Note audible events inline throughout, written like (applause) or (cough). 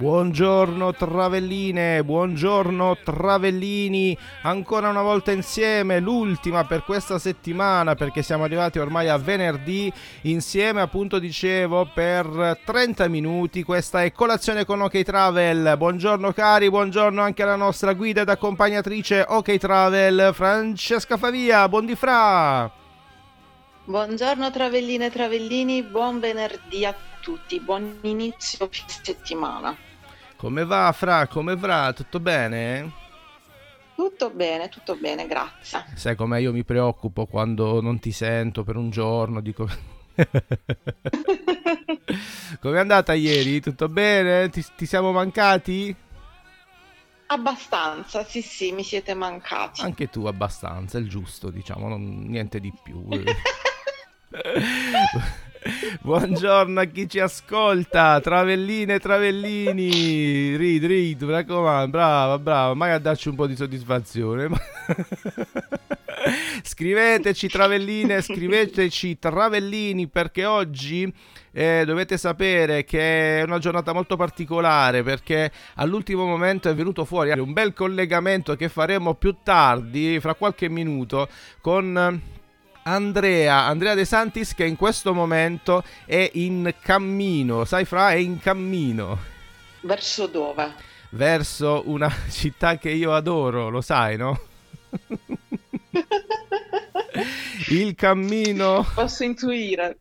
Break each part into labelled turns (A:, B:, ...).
A: Buongiorno Travelline, buongiorno Travellini, ancora una volta insieme, l'ultima per questa settimana perché siamo arrivati ormai a venerdì, insieme appunto dicevo per 30 minuti, questa è colazione con OK Travel, buongiorno cari, buongiorno anche alla nostra guida ed accompagnatrice OK Travel, Francesca Favia, buon di fra!
B: Buongiorno Travelline e Travellini, buon venerdì a tutti, buon inizio settimana.
A: Come va Fra, come va? Tutto bene?
B: Tutto bene, tutto bene, grazie.
A: Sai come io mi preoccupo quando non ti sento per un giorno, dico... (laughs) Com'è andata ieri? Tutto bene? Ti, ti, siamo mancati?
B: Abbastanza, sì sì, mi siete mancati.
A: Anche tu abbastanza, è il giusto, diciamo, non, niente di più. (laughs) (laughs) (laughs) Buongiorno a chi ci ascolta, travelline e travellini, rid, rid, mi raccomando, brava, brava, mai a darci un po' di soddisfazione. (laughs) scriveteci travelline, scriveteci travellini perché oggi eh, dovete sapere che è una giornata molto particolare perché all'ultimo momento è venuto fuori un bel collegamento che faremo più tardi, fra qualche minuto, con Andrea, Andrea De Santis che in questo momento è in cammino, sai Fra, è in cammino.
B: Verso dove?
A: Verso una (laughs) città che io adoro, lo sai, no? (laughs) il cammino
B: posso intuire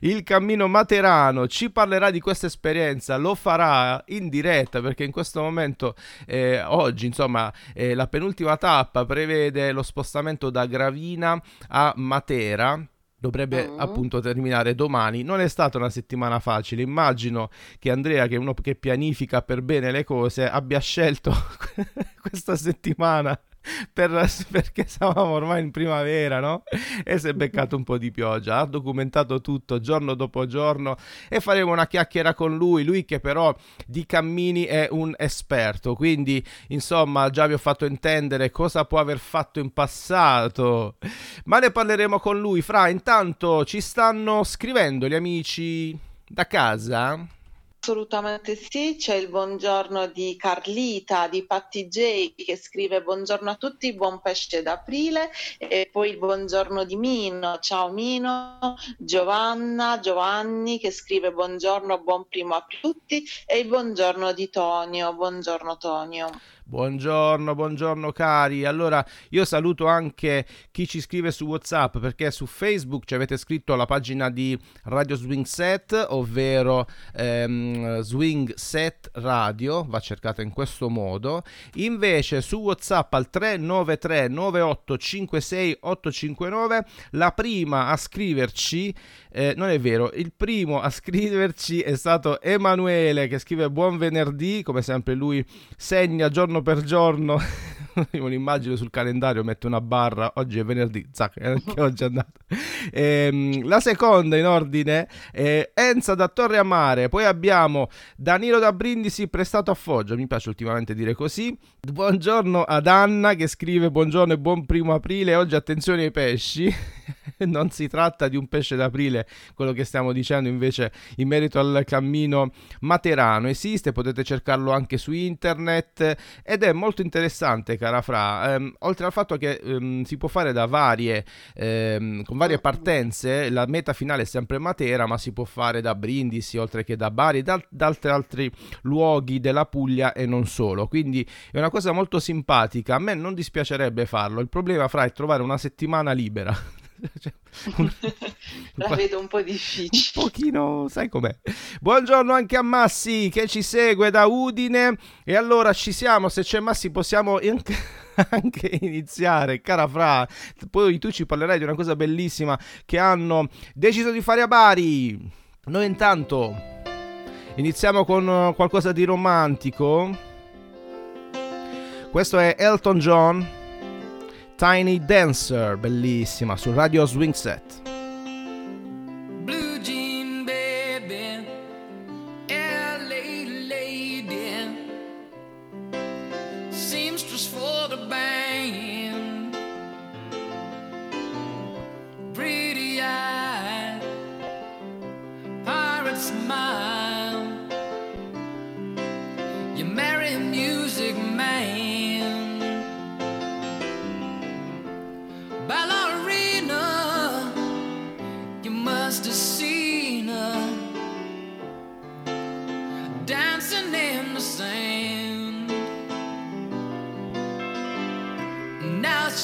A: il cammino materano ci parlerà di questa esperienza lo farà in diretta perché in questo momento eh, oggi insomma eh, la penultima tappa prevede lo spostamento da Gravina a Matera dovrebbe mm. appunto terminare domani. Non è stata una settimana facile. Immagino che Andrea, che è uno che pianifica per bene le cose, abbia scelto (laughs) questa settimana per, (laughs) perché stavamo ormai in primavera, no? E si è beccato un po' di pioggia, ha documentato tutto giorno dopo giorno e faremo una chiacchiera con lui, lui che però di cammini è un esperto, quindi insomma già vi ho fatto intendere cosa può aver fatto in passato, ma ne parleremo con lui. Fra, intanto ci stanno scrivendo gli amici da casa?
B: Assolutamente sì, c'è il buongiorno di Carlita, di Patti J che scrive buongiorno a tutti, buon pesce d'aprile e poi il buongiorno di Mino, ciao Mino, Giovanna, Giovanni che scrive buongiorno, buon primo a tutti e il buongiorno di Tonio, buongiorno Tonio.
A: Buongiorno, buongiorno cari. Allora, io saluto anche chi ci scrive su WhatsApp perché su Facebook ci avete scritto alla pagina di Radio Swing Set, ovvero ehm, Swing Set Radio, va cercata in questo modo. Invece su WhatsApp al 393 9856 859 la prima a scriverci eh, non è vero, il primo a scriverci è stato Emanuele che scrive buon venerdì, come sempre lui segna giorno per giorno (laughs) io me lo immagino sul calendario, mette una barra, oggi è venerdì, zac, anche (laughs) oggi è andato. Ehm, la seconda in ordine è Enza da Torre a Mare, poi abbiamo Danilo da Brindisi prestato a Foggia, mi piace ultimamente dire così. Buongiorno ad Anna che scrive buongiorno e buon primo aprile, oggi attenzione ai pesci. (laughs)
C: non si tratta di un pesce d'aprile, quello che stiamo dicendo invece in merito al cammino materano. Esiste, potete cercarlo anche su internet ed è molto interessante, cara Fra. Ehm, oltre al fatto che ehm, si può fare da varie, ehm, con varie partenze, la meta finale è sempre Matera, ma si può fare da Brindisi, oltre che da Bari, da, da altri, altri luoghi della Puglia e non solo. Quindi è una cosa molto simpatica. A me non dispiacerebbe farlo. Il problema, Fra, è trovare una settimana libera. (laughs) (laughs)
B: Cioè, (laughs) un... La vedo un po' difficile.
C: Un pochino, sai com'è. Buongiorno anche a Massi che ci segue da Udine. E allora ci siamo, se c'è Massi possiamo anche, (laughs) anche iniziare. Cara Fra, poi tu ci parlerai di una cosa bellissima che hanno deciso di fare a Bari. Noi intanto iniziamo con qualcosa di romantico. Questo è Elton John Tiny Dancer, bellissima, su Radio Swing Set.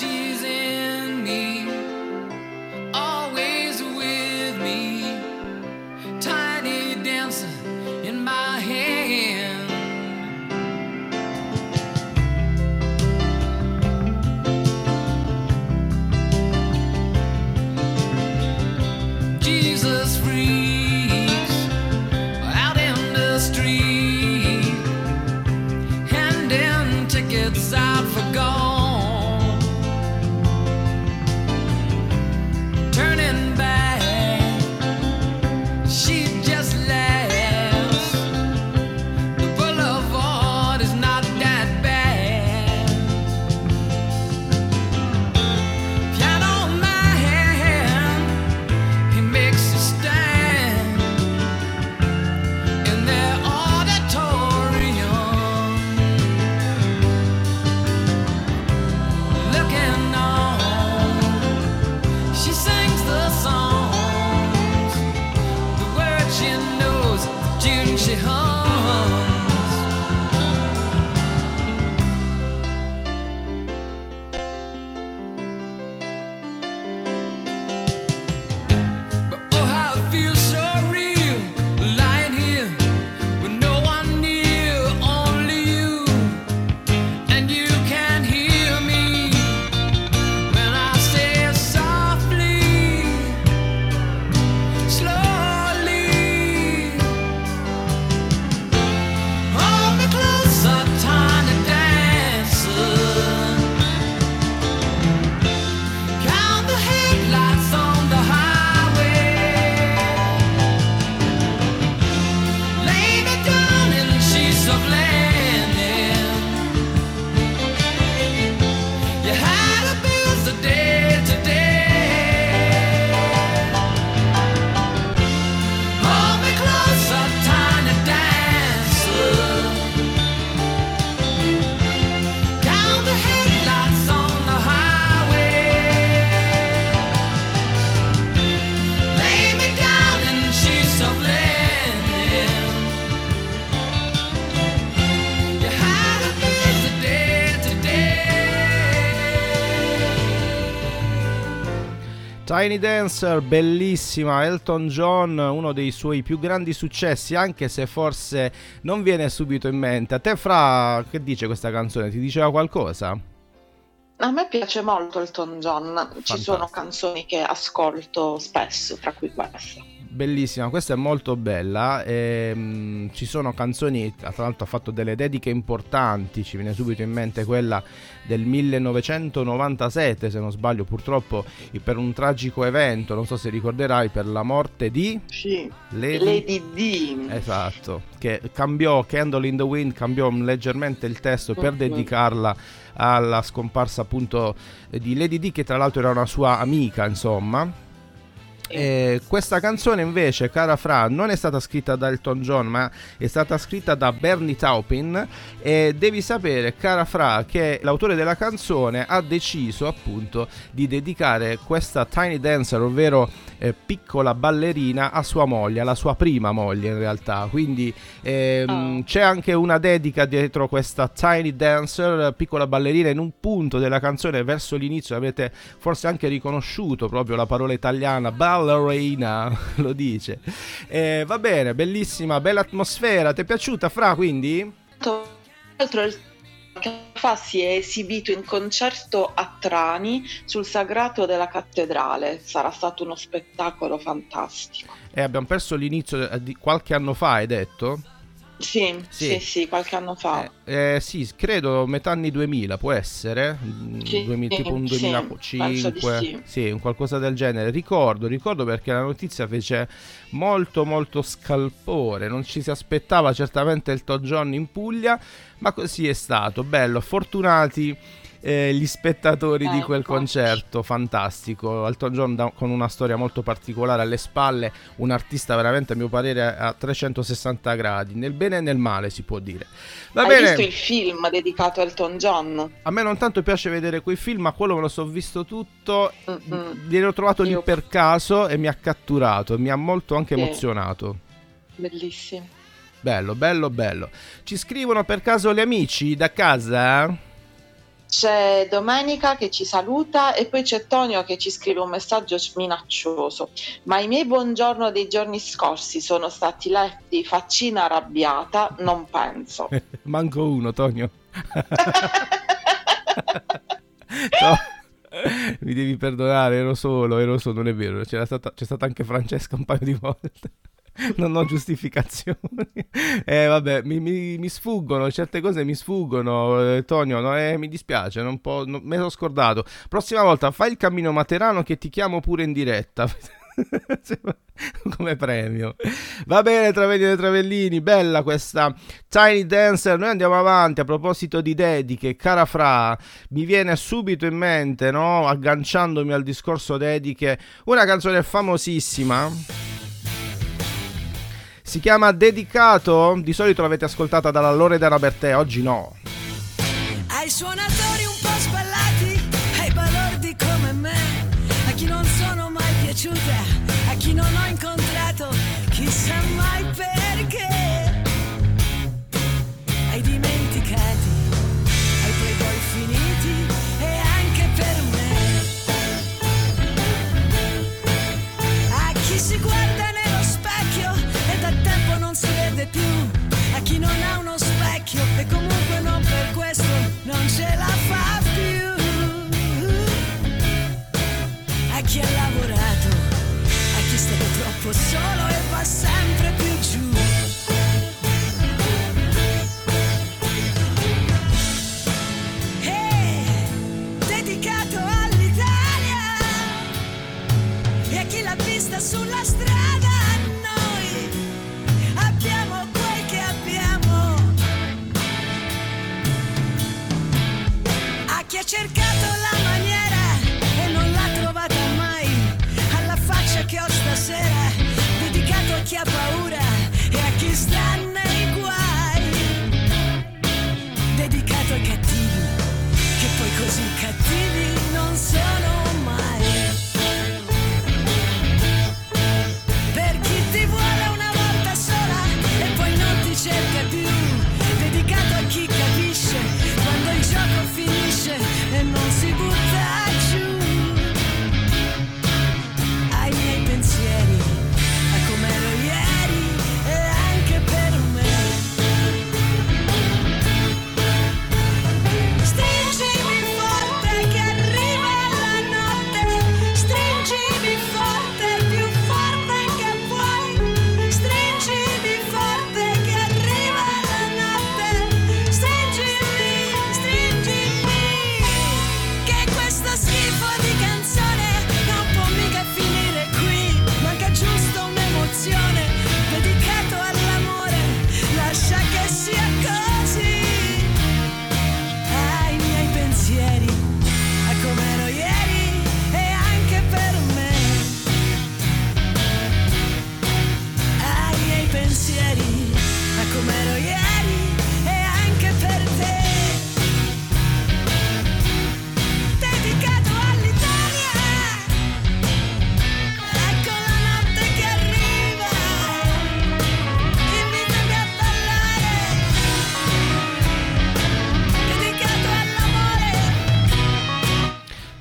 C: you. Tiny Dancer, bellissima, Elton John, uno dei suoi più grandi successi, anche se forse non viene subito in mente. A te, Fra, che dice questa canzone? Ti diceva qualcosa?
B: A me piace molto Elton John, ci sono canzoni che ascolto spesso, tra cui questa.
A: Bellissima, questa è molto bella. E, mh, ci sono canzoni, tra l'altro ha fatto delle dediche importanti, ci viene subito in mente quella del 1997, se non sbaglio, purtroppo per un tragico evento, non so se ricorderai, per la morte di
B: Sì.
A: Lady,
B: Lady D.
A: Esatto, che cambiò Candle in the Wind, cambiò leggermente il testo per
B: Mhm.
A: dedicarla alla scomparsa appunto di Lady D, che tra l'altro era una sua amica, insomma. E questa canzone invece, cara Fra, non è stata scritta da Elton John, ma è stata scritta da Bernie Taupin. E devi sapere, cara Fra, che l'autore della canzone ha deciso appunto di dedicare questa Tiny Dancer, ovvero eh, piccola ballerina, a sua moglie, alla sua prima moglie in realtà. Quindi ehm,
B: Oh.
A: c'è anche una dedica dietro questa Tiny Dancer, piccola ballerina, in un punto della canzone verso l'inizio avete forse anche riconosciuto proprio la parola italiana ballerina, (laughs) lo dice. Eh, va bene, bellissima, bella atmosfera. Ti è piaciuta, Fra, quindi?
B: Tra l'altro il fa si è esibito in concerto a Trani sul sagrato della cattedrale. Sarà stato uno spettacolo fantastico.
A: Eh, abbiamo perso l'inizio eh, di qualche anno fa, hai detto?
B: Sì,
A: Sì.
B: sì, sì, qualche anno fa.
A: Eh, eh, sì, credo metà anni 2000, può essere? Mm,
B: Sì,
A: 2000 tipo un
B: sì,
A: 2005,
B: penso di sì.
A: un qualcosa del genere. Ricordo, ricordo perché la notizia fece molto molto scalpore, non ci si aspettava certamente il John in Puglia, ma così è stato. Bello, fortunati eh, gli spettatori di
B: Eh,
A: quel concerto, fantastico. Elton John da- con una storia molto particolare alle spalle, un artista veramente a mio parere a 360 gradi, nel bene e nel male si può dire. Va
B: Hai
A: bene.
B: visto il film dedicato a Elton John?
A: A me non tanto piace vedere quei film, ma quello me lo so visto tutto.
B: Mm-mm.
A: Gliel'ho trovato lì
B: Io-
A: per caso e mi ha catturato, mi ha molto anche
B: Sì.
A: emozionato.
B: Bellissimo.
A: Bello, bello, bello. Ci scrivono per caso gli amici da casa?
B: C'è Domenica che ci saluta e poi c'è Tonio che ci scrive un messaggio minaccioso. Ma i miei buongiorno dei giorni scorsi sono stati letti faccina arrabbiata? Non penso. (laughs)
A: Manco uno, Tonio. (laughs) No. Mi devi perdonare, ero solo, ero solo, non è vero. Stata, c'è stata anche Francesca un paio di volte. (laughs) Non ho giustificazioni. Eh, vabbè, mi, mi- mi sfuggono, certe cose mi sfuggono, eh, Tonio, no, eh, mi dispiace, non po- non- me l'ho scordato. Prossima volta fai il cammino materano che ti chiamo pure in diretta. (laughs) Come premio. Va bene, Travellini e Travellini, bella questa Tiny Dancer. Noi andiamo avanti. A proposito di dediche, cara Fra, mi viene subito in mente, no? Agganciandomi al discorso dediche, una canzone famosissima. Si chiama Dedicato. Di solito l'avete ascoltata dalla Loredana Bertè, oggi no.
D: Ai suonatori per questo non ce la fa più. A chi ha lavorato, a chi è stato troppo solo e va sempre più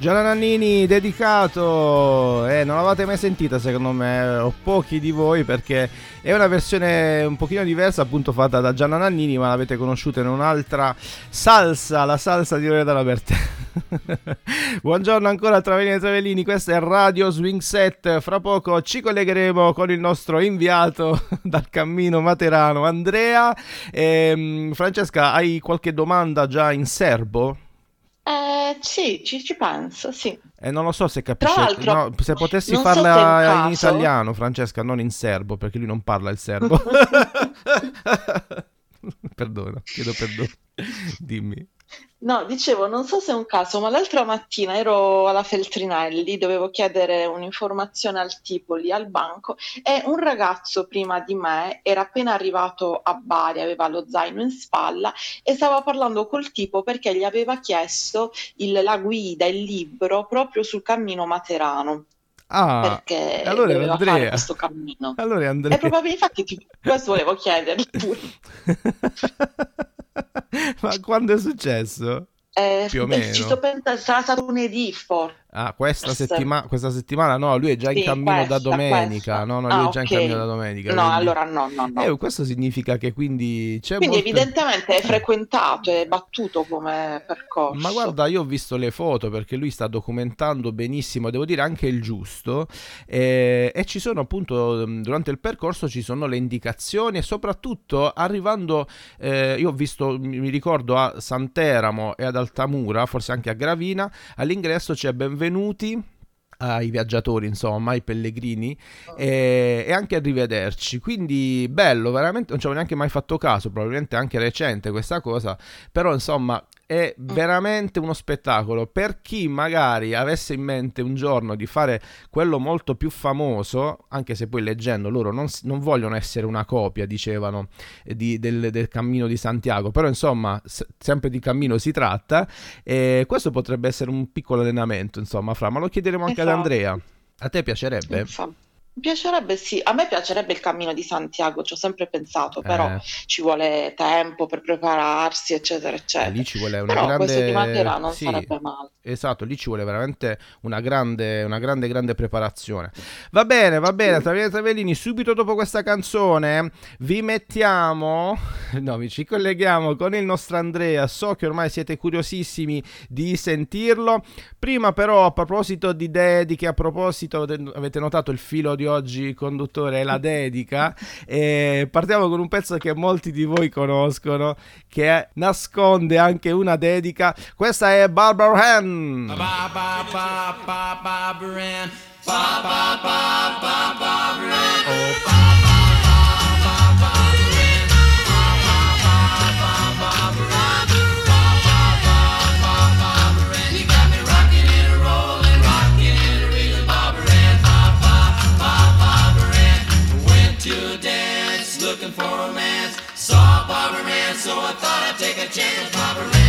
A: Gianna Nannini dedicato, eh, non l'avete mai sentita secondo me, o pochi di voi perché è una versione un pochino diversa appunto fatta da Gianna Nannini ma l'avete conosciuta in un'altra salsa, la salsa di Loredana Bertè. (laughs) Buongiorno ancora Travellini e Travellini, questo è Radio Swing Set, fra poco ci collegheremo con il nostro inviato (laughs) dal cammino materano Andrea. E, Francesca, hai qualche domanda già in serbo?
B: Eh, sì, ci, ci penso, sì.
A: E non lo so se capisce.
B: L'altro,
A: no, se potessi
B: so
A: farla
B: un
A: in italiano, Francesca, non in serbo, perché lui non parla il serbo. (laughs) (laughs) Perdona, chiedo perdono. (laughs) Dimmi.
B: No, dicevo, non so se è un caso, ma l'altra mattina ero alla Feltrinelli, dovevo chiedere un'informazione al tipo lì al banco e un ragazzo prima di me era appena arrivato a Bari, aveva lo zaino in spalla e stava parlando col tipo perché gli aveva chiesto il- la guida, il libro proprio sul cammino materano,
A: Ah,
B: perché
A: allora
B: doveva fare
A: Andrea.
B: questo cammino.
A: Allora è
B: E
A: Andrea.
B: proprio infatti ti- questo volevo chiedergli pure. (laughs) (laughs)
A: Ma quando è successo?
B: Eh,
A: Più o meno.
B: Ci sto pensando, sarà stato lunedì forse.
A: Ah, questa, settima- questa settimana no, lui è già in
B: Sì,
A: cammino da
B: questa,
A: domenica.
B: questa.
A: No, no, lui
B: Ah,
A: è già in
B: ok.
A: cammino da domenica.
B: No,
A: quindi-
B: allora no, no, no.
A: Eh, questo significa che quindi c'è
B: Quindi
A: molto-
B: evidentemente è frequentato, è battuto come percorso.
A: Ma guarda, io ho visto le foto perché lui sta documentando benissimo, devo dire anche il giusto, eh, e ci sono appunto mm, durante il percorso ci sono le indicazioni e soprattutto arrivando, eh, io ho visto, mi ricordo a Santeramo e ad Altamura, forse anche a Gravina, all'ingresso c'è benvenuti ai viaggiatori, insomma, ai pellegrini e, e anche arrivederci. Quindi bello, veramente non ci avevo neanche mai fatto caso, probabilmente anche recente questa cosa, però insomma è veramente uno spettacolo per chi magari avesse in mente un giorno di fare quello molto più famoso, anche se poi leggendo loro non, non vogliono essere una copia, dicevano, eh, di- del, del cammino di Santiago, però insomma s- sempre di cammino si tratta e questo potrebbe essere un piccolo allenamento, insomma, fra, ma lo chiederemo anche ad
B: Esatto.
A: Andrea. A te piacerebbe?
B: Mi piacerebbe sì, a me piacerebbe il cammino di Santiago, ci ho sempre pensato, però
A: Eh.
B: ci vuole tempo per prepararsi, eccetera,
A: Eh,
B: eccetera.
A: lì ci vuole una
B: Però
A: grande
B: questo Matera non
A: sì,
B: sarebbe male.
A: Esatto, lì ci vuole veramente una grande, una grande, grande preparazione. Va bene, va bene, Travellini e Travellini, subito dopo questa canzone vi mettiamo, (laughs) no, vi ci colleghiamo con il nostro Andrea, so che ormai siete curiosissimi di sentirlo. Prima però, a proposito di dediche, a proposito, avete notato il filo di oggi conduttore è la dedica, e partiamo con un pezzo che molti di voi conoscono, che nasconde anche una dedica. Questa è Barbara Ann.
D: Ba ba ba ba Barbara Ann. Ba ba ba Barbara. Oh, ba so I thought I'd take a chance with Barbara.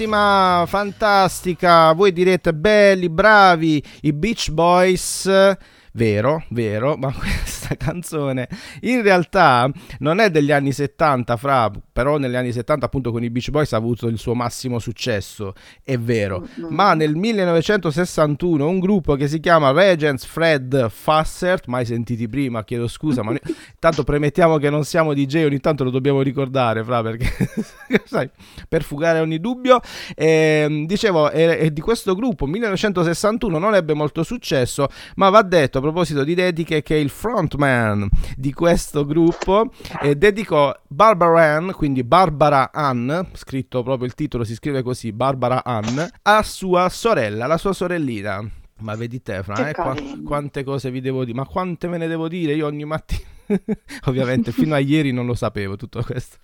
A: Bellissima, fantastica. Voi direte belli, bravi, i Beach Boys. Vero, vero, ma (laughs) questa canzone in realtà non è degli anni 70, fra, però negli anni 70 appunto con i Beach Boys ha avuto il suo massimo successo, è vero, ma nel 1961 un gruppo che si chiama Regents Fred Fassert, mai sentiti prima, chiedo scusa, ma (laughs) tanto premettiamo che non siamo DJ, ogni tanto lo dobbiamo ricordare, fra, perché (laughs) sai, per fugare ogni dubbio, e, dicevo, è, è di questo gruppo 1961 non ebbe molto successo, ma va detto a proposito di dediche che il frontman di questo gruppo eh, dedicò Barbara Ann, quindi Barbara Ann, scritto proprio il titolo si scrive così, Barbara Ann, a sua sorella, la sua sorellina. Ma vedi te, Fra, eh, qua, quante cose vi devo dire, ma quante me ne devo dire io ogni mattina? (laughs) Ovviamente fino a ieri non lo sapevo tutto questo.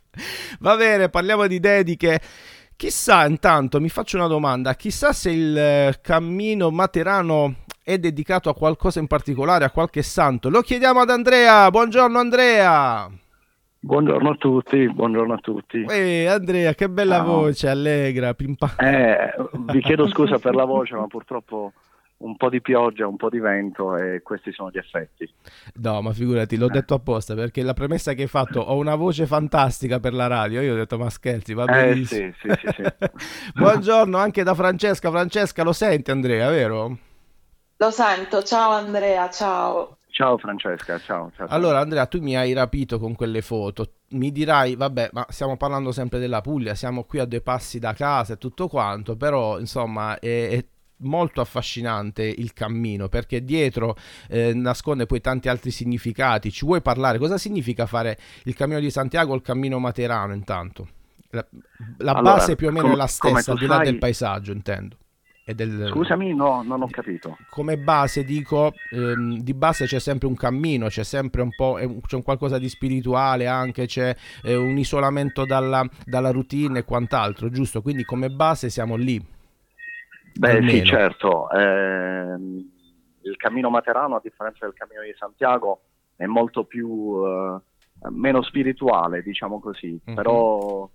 A: Va bene, parliamo di dediche. Chissà, intanto mi faccio una domanda, chissà se il eh, cammino materano è dedicato a qualcosa in particolare, a qualche santo. Lo chiediamo ad Andrea. Buongiorno Andrea.
E: Buongiorno a tutti, buongiorno a tutti.
A: Ehi Andrea, che bella Ciao. voce, allegra, pimpa.
E: Eh, vi chiedo scusa per la voce, ma purtroppo un po' di pioggia, un po' di vento e questi sono gli effetti.
A: No, ma figurati, l'ho eh. detto apposta perché la premessa che hai fatto, ho una voce fantastica per la radio, io ho detto ma scherzi, va
E: benissimo. Eh, sì, sì, sì, sì. (laughs)
A: Buongiorno anche da Francesca, Francesca lo senti Andrea, vero?
B: Lo sento, ciao Andrea, ciao.
E: Ciao Francesca, ciao, ciao.
A: Allora Andrea, tu mi hai rapito con quelle foto. Mi dirai, vabbè, ma stiamo parlando sempre della Puglia, siamo qui a due passi da casa e tutto quanto, però insomma è, è molto affascinante il cammino perché dietro eh, nasconde poi tanti altri significati. Ci vuoi parlare? Cosa significa fare il cammino di Santiago o il cammino materano intanto? La, la allora, base più o meno com- è la stessa, al di là sai... del paesaggio, intendo.
E: Del, Scusami, no, non ho capito.
A: Come base dico, ehm, di base c'è sempre un cammino, c'è sempre un po', c'è un qualcosa di spirituale anche, c'è eh, un isolamento dalla, dalla, routine e quant'altro, giusto? Quindi come base siamo lì.
E: Beh almeno. sì, certo. Eh, il cammino materano, a differenza del cammino di Santiago, è molto più, eh, meno spirituale, diciamo così, mm-hmm. però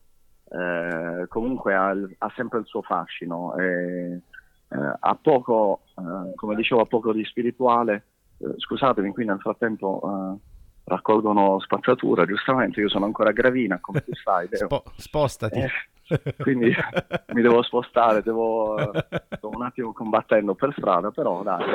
E: eh, comunque ha, ha, sempre il suo fascino. E, eh, ha poco, eh, come dicevo, ha poco di spirituale. Eh, scusatemi, qui nel frattempo eh, raccolgono spazzatura, giustamente, io sono ancora Gravina, come tu sai.
A: Spo- spostati.
E: Eh, quindi (laughs) mi devo spostare, devo, sto un attimo combattendo per strada, però dai,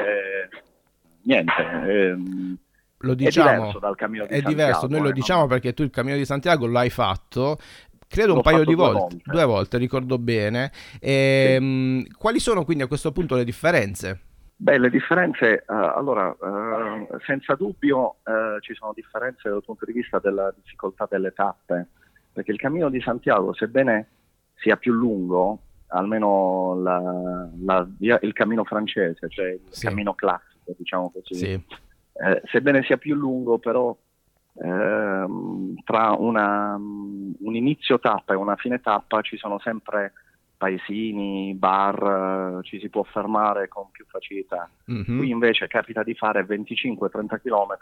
E: niente. Ehm,
A: lo diciamo,
E: è diverso dal cammino di
A: è diverso, noi lo diciamo perché tu il cammino di Santiago l'hai fatto credo L'ho un paio di volte, volte, due volte, ricordo bene. E, sì. Ehm, quali sono quindi a questo punto le differenze?
E: Beh, le differenze, uh, allora, uh, senza dubbio uh, ci sono differenze dal punto di vista della difficoltà delle tappe, perché il cammino di Santiago, sebbene sia più lungo, almeno la, la via, il cammino francese, cioè il sì. cammino classico, diciamo così, sì. eh, sebbene sia più lungo, però tra una, un inizio tappa e una fine tappa ci sono sempre paesini, bar, ci si può fermare con più facilità. Mm-hmm. Qui invece capita di fare 25-30 km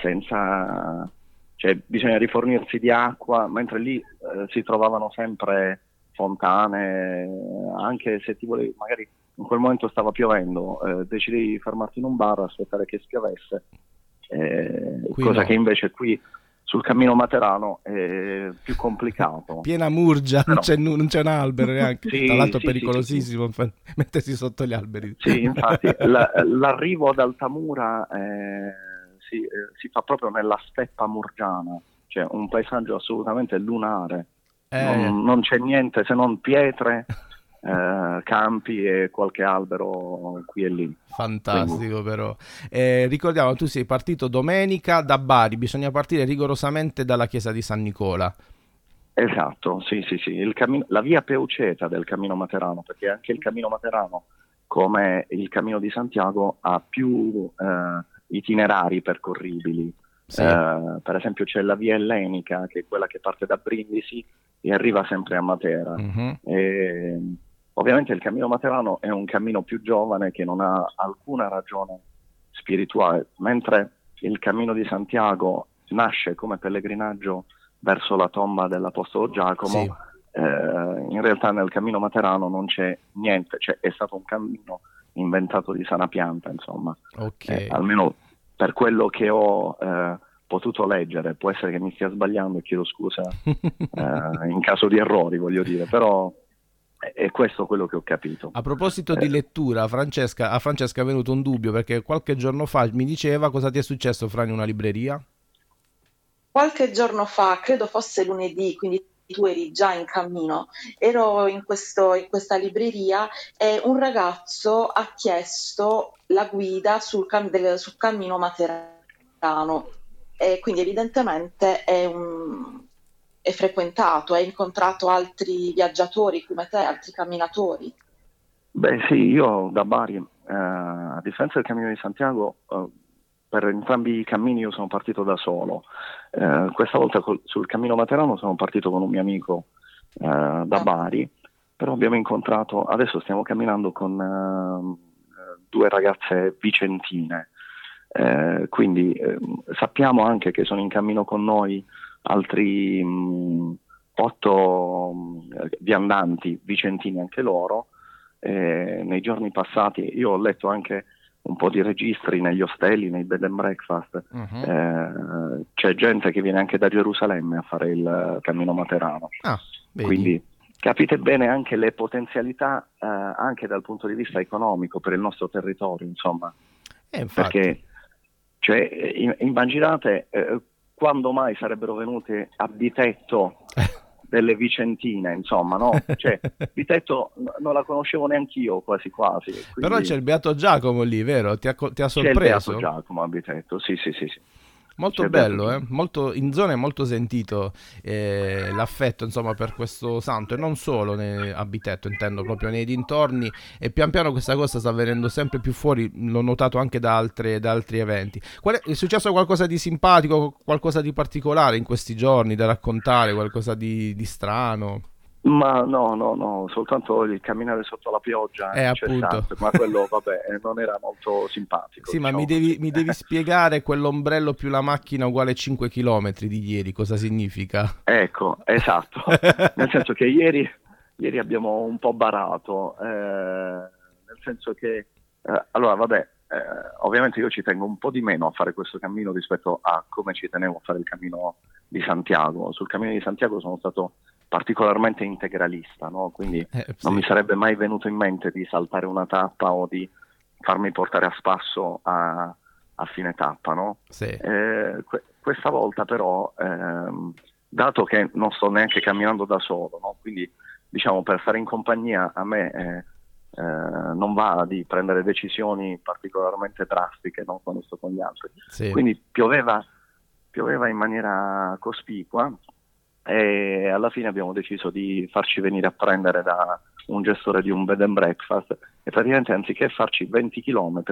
E: senza... cioè bisogna rifornirsi di acqua, mentre lì eh, si trovavano sempre fontane, anche se ti volevi, magari in quel momento stava piovendo, eh, decidi di fermarti in un bar, aspettare che spiovesse eh, cosa no. che invece qui sul cammino Materano è più complicato. (laughs)
A: Piena murgia, non, c'è, non, c'è, un albero (laughs) neanche, sì, tra l'altro sì, pericolosissimo sì, (laughs) mettersi sotto gli alberi.
E: Sì, infatti la, l'arrivo ad Altamura eh, si, eh, si, fa proprio nella steppa murgiana, cioè un paesaggio assolutamente lunare, eh. non, non c'è niente se non pietre eh, campi e qualche albero qui e lì.
A: Fantastico Quindi. però. Eh, ricordiamo, tu sei partito domenica da Bari, bisogna partire rigorosamente dalla chiesa di San Nicola.
E: Esatto, sì, sì, sì, cammino, la via Peuceta del Cammino Materano, perché anche il Cammino Materano, come il Cammino di Santiago, ha più eh, itinerari percorribili. Sì. Uh, per esempio c'è la via ellenica che è quella che parte da Brindisi e arriva sempre a Matera. Uh-huh. E, Ovviamente il cammino materano è un cammino più giovane che non ha alcuna ragione spirituale, mentre il cammino di Santiago nasce come pellegrinaggio verso la tomba dell'Apostolo Giacomo,
A: Sì.
E: eh, in realtà nel cammino materano non c'è niente, cioè è stato un cammino inventato di sana pianta, insomma.
A: Ok.
E: Eh, almeno per quello che ho eh, potuto leggere, può essere che mi stia sbagliando e chiedo scusa (laughs) eh, in caso di errori, voglio dire, però è, è questo quello che ho capito.
A: A proposito di
E: Eh.
A: lettura, Francesca, a Francesca è venuto un dubbio perché qualche giorno fa mi diceva cosa ti è successo fra in una libreria.
B: Qualche giorno fa, credo fosse lunedì, quindi tu eri già in cammino, ero in, questo- in questa libreria e un ragazzo ha chiesto la guida sul, cam- del- sul cammino materano e quindi evidentemente è, un- è frequentato, hai incontrato altri viaggiatori come te, altri camminatori.
E: Beh sì, io da Bari, eh, a differenza del Cammino di Santiago, eh, per entrambi i cammini io sono partito da solo. Eh, questa volta col- sul Cammino Materano sono partito con un mio amico eh, da Bari, però abbiamo incontrato, adesso stiamo camminando con eh, due ragazze vicentine, Eh, quindi sappiamo anche che sono in cammino con noi altri mh, otto mh, viandanti vicentini anche loro. Eh, nei giorni passati io ho letto anche un po' di registri negli ostelli, nei bed and breakfast.
A: Mhm.
E: Eh, c'è gente che viene anche da Gerusalemme a fare il cammino materano.
A: Ah?
E: Quindi capite bene anche le potenzialità eh, anche dal punto di vista economico per il nostro territorio, insomma.
A: Eh.
E: Perché cioè, immaginate eh, quando mai sarebbero venute a Bitetto (laughs) delle Vicentine, insomma, no? Cioè, (laughs) Bitetto non la conoscevo neanche io quasi quasi.
A: Però
E: quindi
A: c'è il Beato Giacomo lì, vero? Ti ha, ti ha
E: c'è il
A: sorpreso?
E: Beato Giacomo a Bitetto, sì, sì, sì. sì.
A: Molto
E: il
A: bello, eh? molto, in zona è molto sentito eh, l'affetto insomma, per questo santo e non solo ne- a Bitetto, intendo proprio nei dintorni e pian piano questa cosa sta venendo sempre più fuori, l'ho notato anche da, altre- da altri eventi. Qual è, è successo qualcosa di simpatico, qualcosa di particolare in questi giorni da raccontare, qualcosa di, di strano?
E: Ma no, no, no, soltanto il camminare sotto la pioggia
A: Eh,
E: incessante,
A: appunto.
E: ma quello, vabbè, non era molto simpatico.
A: Sì, ma mi
E: diciamo.
A: devi, mi devi (laughs) spiegare quell'ombrello più la macchina uguale 5 km di ieri, cosa significa?
E: Ecco, esatto. (laughs) nel senso che ieri, ieri abbiamo un po' barato, eh, nel senso che, eh, allora vabbè, eh, ovviamente io ci tengo un po' di meno a fare questo cammino rispetto a come ci tenevo a fare il cammino di Santiago. Sul cammino di Santiago sono stato particolarmente integralista, no? quindi
A: Eh, sì.
E: non mi sarebbe mai venuto in mente di saltare una tappa o di farmi portare a spasso a, a fine tappa, no?
A: Sì.
E: Eh, que- questa volta però, ehm, dato che non sto neanche camminando da solo, no? quindi diciamo per stare in compagnia a me eh, eh, non va di prendere decisioni particolarmente drastiche quando sto con gli altri.
A: Sì.
E: Quindi pioveva, pioveva in maniera cospicua e alla fine abbiamo deciso di farci venire a prendere da un gestore di un bed and breakfast e praticamente anziché farci 20 km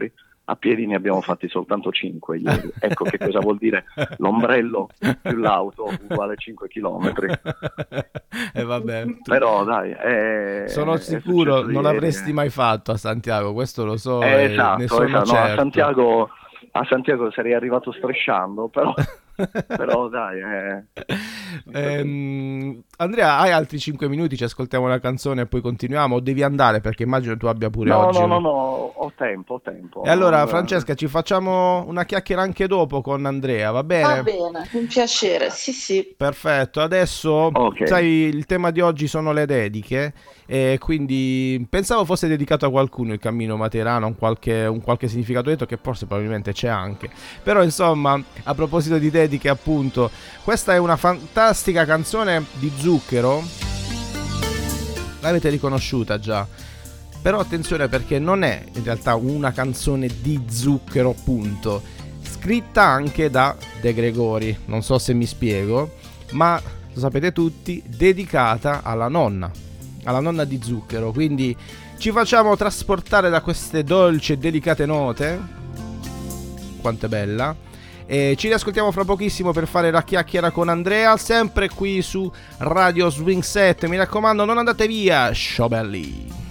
E: a piedi ne abbiamo fatti soltanto 5 ieri. (laughs) Ecco che cosa vuol dire l'ombrello più l'auto uguale 5 km. (laughs)
A: E vabbè, tu-
E: Però dai, è-
A: sono sicuro non
E: ieri,
A: l'avresti
E: eh.
A: mai fatto a Santiago, questo lo so,
E: Eh, esatto,
A: ne sono
E: esatto. No, a
A: certo.
E: Santiago, a Santiago sarei arrivato strisciando, però, (laughs) però dai, eh, (laughs)
A: Ehm, Andrea, hai altri 5 minuti, ci ascoltiamo una canzone e poi continuiamo o devi andare perché immagino tu abbia pure
E: no,
A: oggi.
E: no, no, no, ho tempo, ho tempo.
A: E allora Francesca ci facciamo una chiacchiera anche dopo con Andrea, va
B: Va
A: bene?
B: bene, un piacere, sì sì.
A: Perfetto, adesso
E: Ok.
A: sai il tema di oggi sono le dediche e quindi pensavo fosse dedicato a qualcuno il cammino materano, un qualche, un qualche significato detto che forse probabilmente c'è anche. Però insomma, a proposito di dediche appunto, questa è una fantastica canzone di Zucchero. L'avete riconosciuta già. Però attenzione perché non è in realtà una canzone di Zucchero, punto. Scritta anche da De Gregori, non so se mi spiego, ma lo sapete tutti, dedicata alla nonna, alla nonna di Zucchero. Quindi ci facciamo trasportare da queste dolci e delicate note. Quanto è bella. E ci riascoltiamo fra pochissimo per fare la chiacchiera con Andrea, sempre qui su Radio Swing 7. Mi raccomando, non andate via, Sciobelli.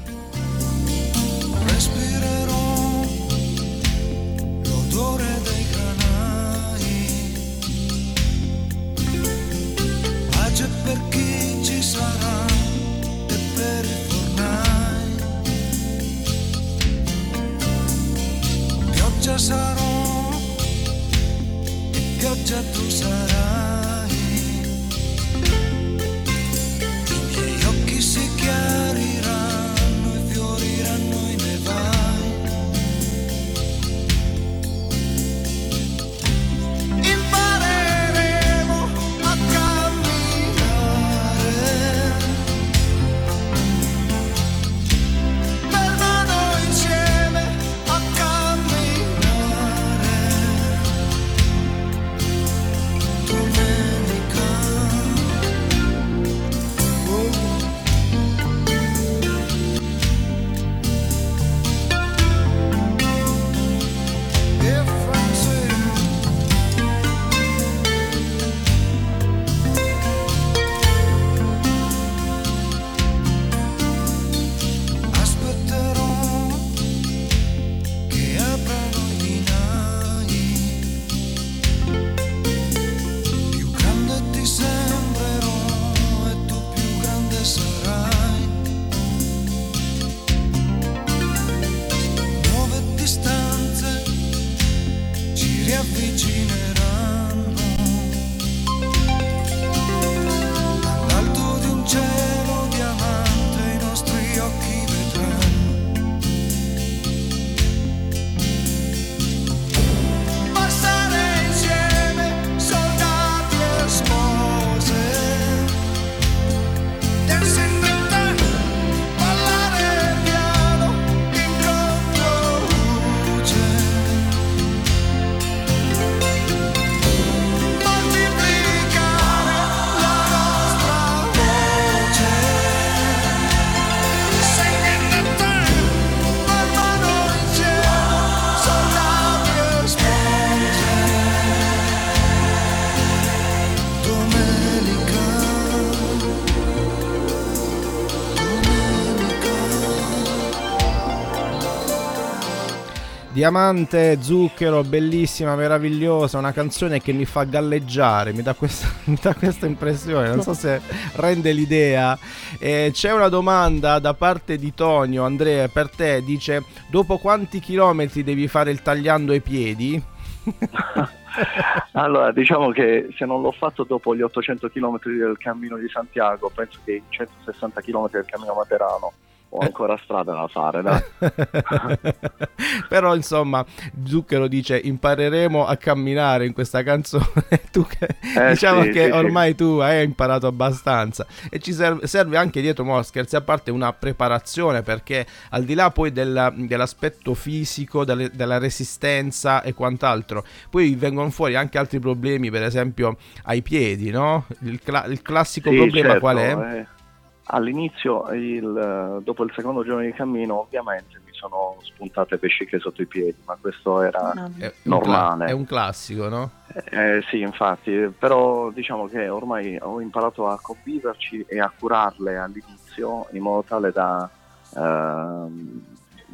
A: Diamante, zucchero, bellissima, meravigliosa, una canzone che mi fa galleggiare, mi dà questa, (laughs) mi dà questa impressione, non so se rende l'idea. Eh, c'è una domanda da parte di Tonio, Andrea, per te, dice, dopo quanti chilometri devi fare il tagliando ai piedi? (laughs)
E: allora, diciamo che se non l'ho fatto dopo gli 800 km del cammino di Santiago, penso che i 160 km del cammino Materano ho ancora strada da fare, dai. (laughs)
A: Però insomma, Zucchero dice impareremo a camminare in questa canzone. (laughs) tu che, eh, diciamo sì, che sì, ormai sì. tu hai imparato abbastanza e ci serve, serve anche dietro, mo, scherzi a parte, una preparazione perché al di là poi della, dell'aspetto fisico, delle, della resistenza e quant'altro, poi vengono fuori anche altri problemi, per esempio ai piedi, no? Il, cla- il classico problema
E: certo,
A: qual è?
E: Eh All'inizio, il, dopo il secondo giorno di cammino, ovviamente mi sono spuntate vesciche sotto i piedi, ma questo era
A: è
E: normale.
A: Un cla- è un classico, no?
E: Eh, sì, infatti, però diciamo che ormai ho imparato a conviverci e a curarle all'inizio in modo tale da eh,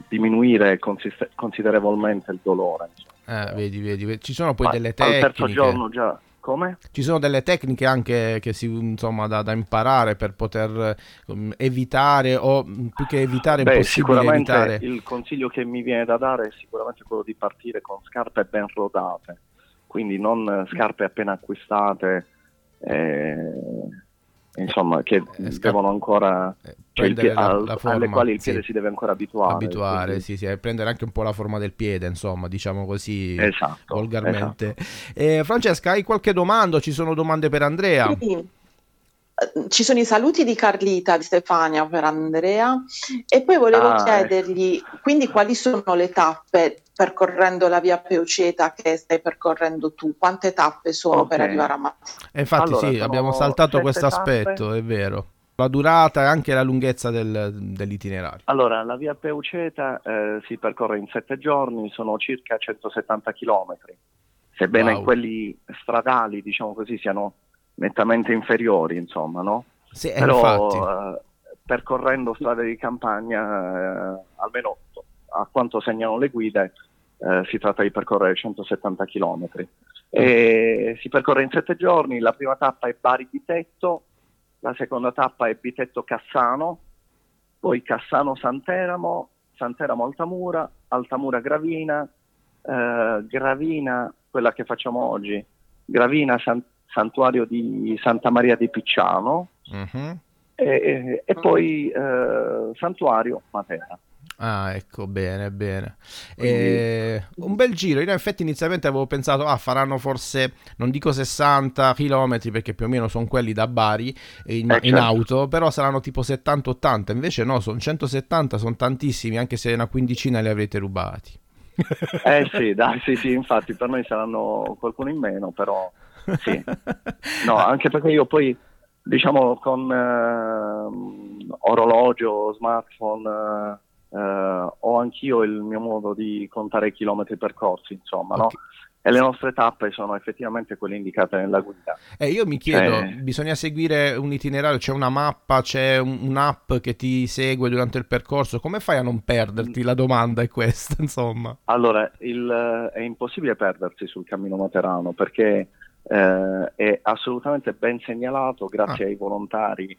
E: diminuire consiste- considerevolmente il dolore.
A: Eh, vedi, vedi, ci sono poi ma delle tecniche.
E: Al terzo giorno già come?
A: Ci sono delle tecniche anche che si, insomma, da, da imparare per poter um, evitare o mm, più che evitare
E: Beh,
A: sicuramente
E: evitare. il consiglio che mi viene da dare è sicuramente quello di partire con scarpe ben rodate, quindi non scarpe appena acquistate. Eh, insomma, che eh, devono ancora
A: eh,
E: cioè
A: pie-
E: al,
A: la forma,
E: alle quali il piede
A: sì.
E: si deve ancora abituare.
A: Abituare,
E: quindi...
A: sì, sì, e prendere anche un po' la forma del piede, insomma, diciamo così
E: esatto,
A: volgarmente.
E: Esatto.
A: Eh, Francesca, hai qualche domanda? Ci sono domande per Andrea?
B: Sì. Ci sono i saluti di Carlita, di Stefania per Andrea e poi volevo
E: Ah,
B: chiedergli quindi quali sono le tappe percorrendo la via Peuceta che stai percorrendo tu? Quante tappe sono per
E: Ok.
B: arrivare a?
A: E infatti
E: Allora,
A: sì, abbiamo saltato questo aspetto, è vero. La durata e anche la lunghezza del- dell'itinerario.
E: Allora, la via Peuceta eh, si percorre in sette giorni, sono circa 170 km, sebbene
A: Wow.
E: quelli stradali, diciamo così, siano nettamente inferiori, insomma, no?
A: Sì, eh,
E: Però eh, percorrendo strade di campagna, eh, almeno a quanto segnano le guide, eh, si tratta di percorrere 170 km. E si percorre in sette giorni, la prima tappa è Bari Bitetto, la seconda tappa è Bitetto Cassano, poi Cassano Santeramo, Santeramo Altamura, Altamura Gravina, eh, Gravina, quella che facciamo oggi, Gravina San- Santuario di Santa Maria di Picciano
A: Mhm.
E: e, e- e poi eh, Santuario Matera.
A: Ah, ecco, bene, bene.
E: Quindi-
A: Eh, un bel giro. Io in effetti inizialmente avevo pensato, ah, faranno forse, non dico 60 km perché più o meno sono quelli da Bari in,
E: Eh,
A: in
E: certo.
A: auto, però saranno tipo 70-80. Invece no, sono 170, sono tantissimi, anche se una quindicina li avrete rubati.
E: Eh sì, dai, sì, sì, infatti per noi saranno qualcuno in meno, però sì. (laughs) No, anche perché io poi, diciamo, con ehm, orologio, smartphone, eh, eh, ho anch'io il mio modo di contare i chilometri percorsi, insomma, no?
A: Ok.
E: E le nostre tappe sono effettivamente quelle indicate nella guida.
A: E io mi chiedo,
E: Eh.
A: bisogna seguire un itinerario, c'è una mappa, c'è un- un'app che ti segue durante il percorso, come fai a non perderti? La domanda è questa, (laughs) insomma.
E: Allora, il- è impossibile perdersi sul cammino materano perché eh, è assolutamente ben segnalato grazie
A: Ah.
E: ai volontari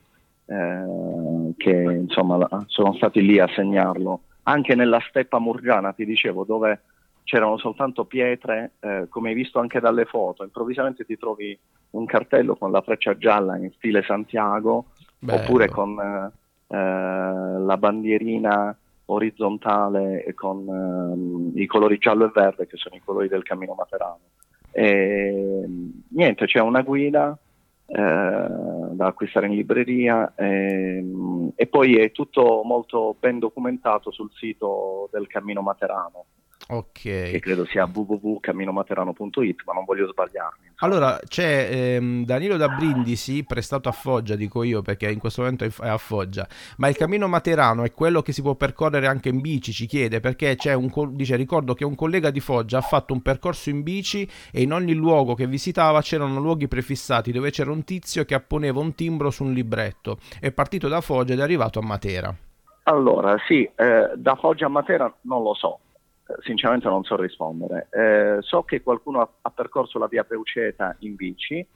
E: eh, che insomma sono stati lì a segnarlo. Anche nella steppa murgiana, ti dicevo, dove c'erano soltanto pietre, eh, come hai visto anche dalle foto, improvvisamente ti trovi un cartello con la freccia gialla in stile Santiago
A: Bello.
E: oppure con eh, la bandierina orizzontale con ehm, i colori giallo e verde che sono i colori del cammino materano. E, niente, c'è una guida eh, da acquistare in libreria ehm, e poi è tutto molto ben documentato sul sito del cammino materano che
A: Ok.
E: credo sia www.camminomaterano.it ma non voglio sbagliarmi. insomma.
A: Allora, c'è ehm, Danilo da Brindisi, prestato a Foggia, dico io, perché in questo momento è a Foggia, ma il cammino materano è quello che si può percorrere anche in bici, ci chiede, perché c'è un, dice, ricordo che un collega di Foggia ha fatto un percorso in bici e in ogni luogo che visitava c'erano luoghi prefissati dove c'era un tizio che apponeva un timbro su un libretto. È partito da Foggia ed è arrivato a Matera.
E: Allora, sì, eh, da Foggia a Matera non lo so, sinceramente non so rispondere. Eh, so che qualcuno ha, ha, percorso la via Peuceta in bici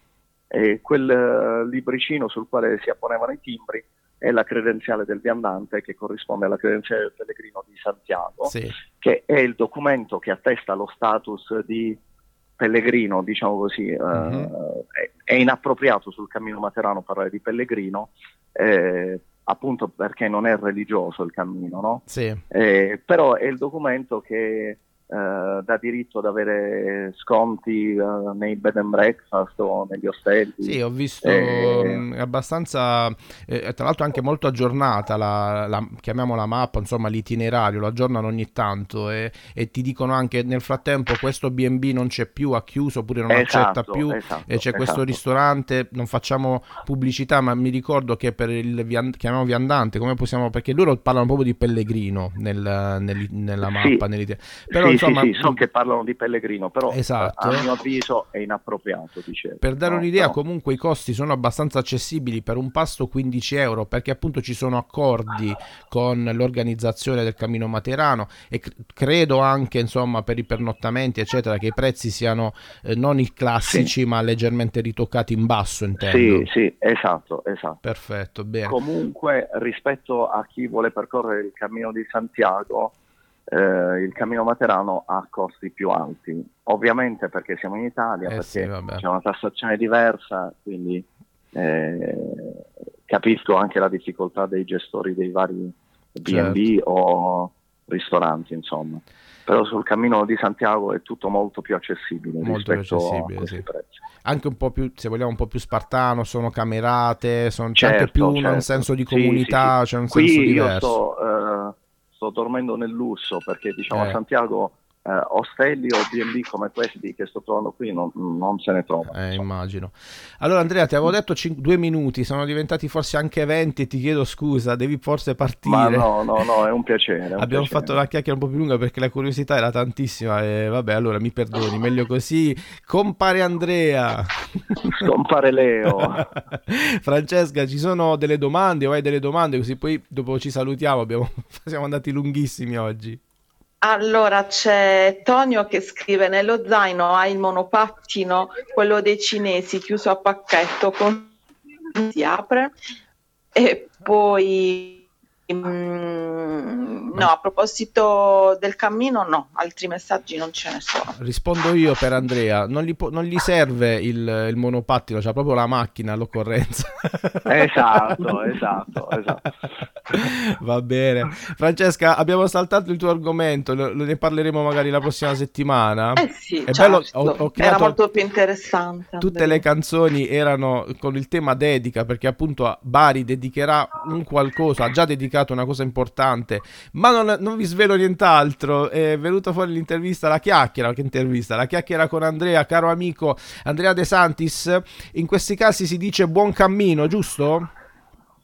E: e quel uh, libricino sul quale si apponevano i timbri è la credenziale del viandante che corrisponde alla credenziale del pellegrino di Santiago,
A: Sì.
E: che è il documento che attesta lo status di pellegrino, diciamo così, eh,
A: Mhm.
E: è, è inappropriato sul cammino materano parlare di pellegrino, eh, appunto perché non è religioso il cammino, no?
A: Sì.
E: Eh, però è il documento che eh, dà diritto ad avere sconti eh, nei bed and breakfast o negli ostelli.
A: Sì, ho visto
E: Eh,
A: mh, abbastanza, eh, tra l'altro anche molto aggiornata, la, la- chiamiamola mappa, insomma l'itinerario, lo aggiornano ogni tanto e, e ti dicono anche nel frattempo questo B&B non c'è più, ha chiuso oppure non accetta
E: Esatto,
A: più
E: esatto,
A: e c'è questo
E: esatto.
A: ristorante, non facciamo pubblicità ma mi ricordo che per il vian- chiamiamo viandante, come possiamo, perché loro parlano proprio di pellegrino nel- nel- nella
E: Sì.
A: mappa, nell'ite- però
E: sì,
A: insomma...
E: sì, sì, so che parlano di pellegrino, però
A: Esatto.
E: a mio avviso è inappropriato, dicevo.
A: Per dare
E: no?
A: un'idea,
E: Però-
A: comunque i costi sono abbastanza accessibili per un pasto 15 euro perché appunto ci sono accordi con l'organizzazione del Cammino Materano e cr- credo anche insomma per i pernottamenti eccetera che i prezzi siano eh, non i classici ma leggermente ritoccati in basso intendo.
E: Sì, sì, esatto, esatto.
A: Perfetto, bene.
E: Comunque, rispetto a chi vuole percorrere il cammino di Santiago, eh, il cammino materano ha costi più alti. Ovviamente perché siamo in Italia,
A: Eh
E: perché
A: sì,
E: c'è una tassazione diversa, quindi eh, capisco anche la difficoltà dei gestori dei vari B&B
A: Certo.
E: o ristoranti, insomma. Però sul cammino di Santiago è tutto molto più accessibile
A: Molto più
E: rispetto
A: accessibile,
E: a questi
A: sì.
E: prezzi.
A: Anche un po' più, se vogliamo, un po' più spartano, sono camerate, sono, c'è anche
E: Certo,
A: più un
E: certo.
A: senso di comunità,
E: sì, sì.
A: c'è un
E: Qui
A: senso
E: io
A: diverso.
E: sto, eh, sto dormendo nel lusso perché diciamo
A: Eh.
E: a Santiago eh, ostelli o B&B come questi che sto trovando qui non, non se ne trovano.
A: Eh, immagino. Allora, Andrea, ti avevo detto cin- due minuti, sono diventati forse anche 20. e Ti chiedo scusa, devi forse partire.
E: Ma no, no, no, è un piacere. è un
A: Abbiamo
E: piacere.
A: fatto la chiacchiera un po' più lunga perché la curiosità era tantissima. E vabbè, allora mi perdoni, meglio così. Compare Andrea.
E: Scompare Leo. (laughs)
A: Francesca, ci sono delle domande o hai delle domande? Così poi dopo ci salutiamo. Abbiamo- siamo andati lunghissimi oggi.
B: Allora c'è Tonio che scrive nello zaino hai il monopattino, quello dei cinesi chiuso a pacchetto con si apre e poi no a proposito del cammino no altri messaggi non ce ne sono
A: Rispondo io per Andrea. Non gli, po- non gli serve il, il monopattino, c'ha proprio la macchina all'occorrenza.
E: esatto, (laughs) esatto, esatto.
A: Va bene. Francesca, abbiamo saltato il tuo argomento, lo- lo- ne parleremo magari la prossima settimana.
B: eh sì
A: È
B: certo.
A: bello, ho, ho
B: era molto più interessante
A: tutte
B: Andrea.
A: le canzoni erano con il tema dedica perché appunto a Bari dedicherà un qualcosa, ha già dedicato una cosa importante, ma non, non vi svelo nient'altro. È venuta fuori l'intervista, la chiacchiera, che intervista, la chiacchiera con Andrea, caro amico Andrea De Santis. In questi casi si dice buon cammino, giusto?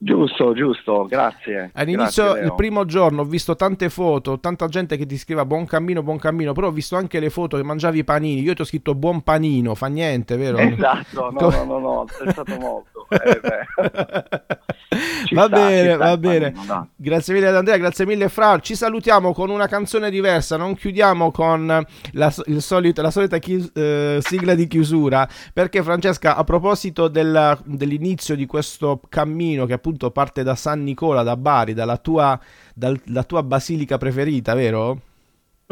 E: Giusto, giusto, grazie.
A: All'inizio,
E: Grazie,
A: il primo giorno, ho visto tante foto, tanta gente che ti scriveva buon cammino, buon cammino, però ho visto anche le foto che mangiavi i panini. Io ti ho scritto buon panino, fa niente, vero?
E: Esatto, no,
A: Come-
E: no, no, no, è stato molto. Eh, (laughs)
A: va
E: sta,
A: bene,
E: sta
A: va bene.
E: panino.
A: Grazie mille ad Andrea, grazie mille Fra. Ci salutiamo con una canzone diversa, non chiudiamo con la, il solito- la solita chi- eh, sigla di chiusura, perché Francesca, a proposito della- dell'inizio di questo cammino che appunto parte da San Nicola, da Bari, dalla tua, dal- la tua basilica preferita, vero?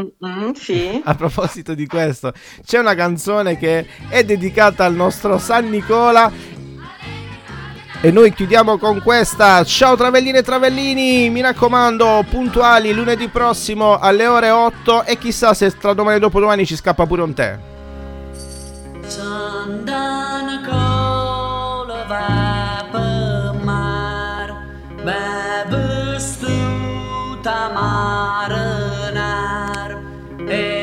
B: Mm, sì (laughs)
A: A proposito di questo, c'è una canzone che è dedicata al nostro San Nicola. E noi chiudiamo con questa. Ciao Travelline e Travellini, mi raccomando, puntuali lunedì prossimo alle ore 8 e chissà se tra domani e dopodomani ci scappa pure un tè.
D: Sandana cola mar Va văstuta marânar E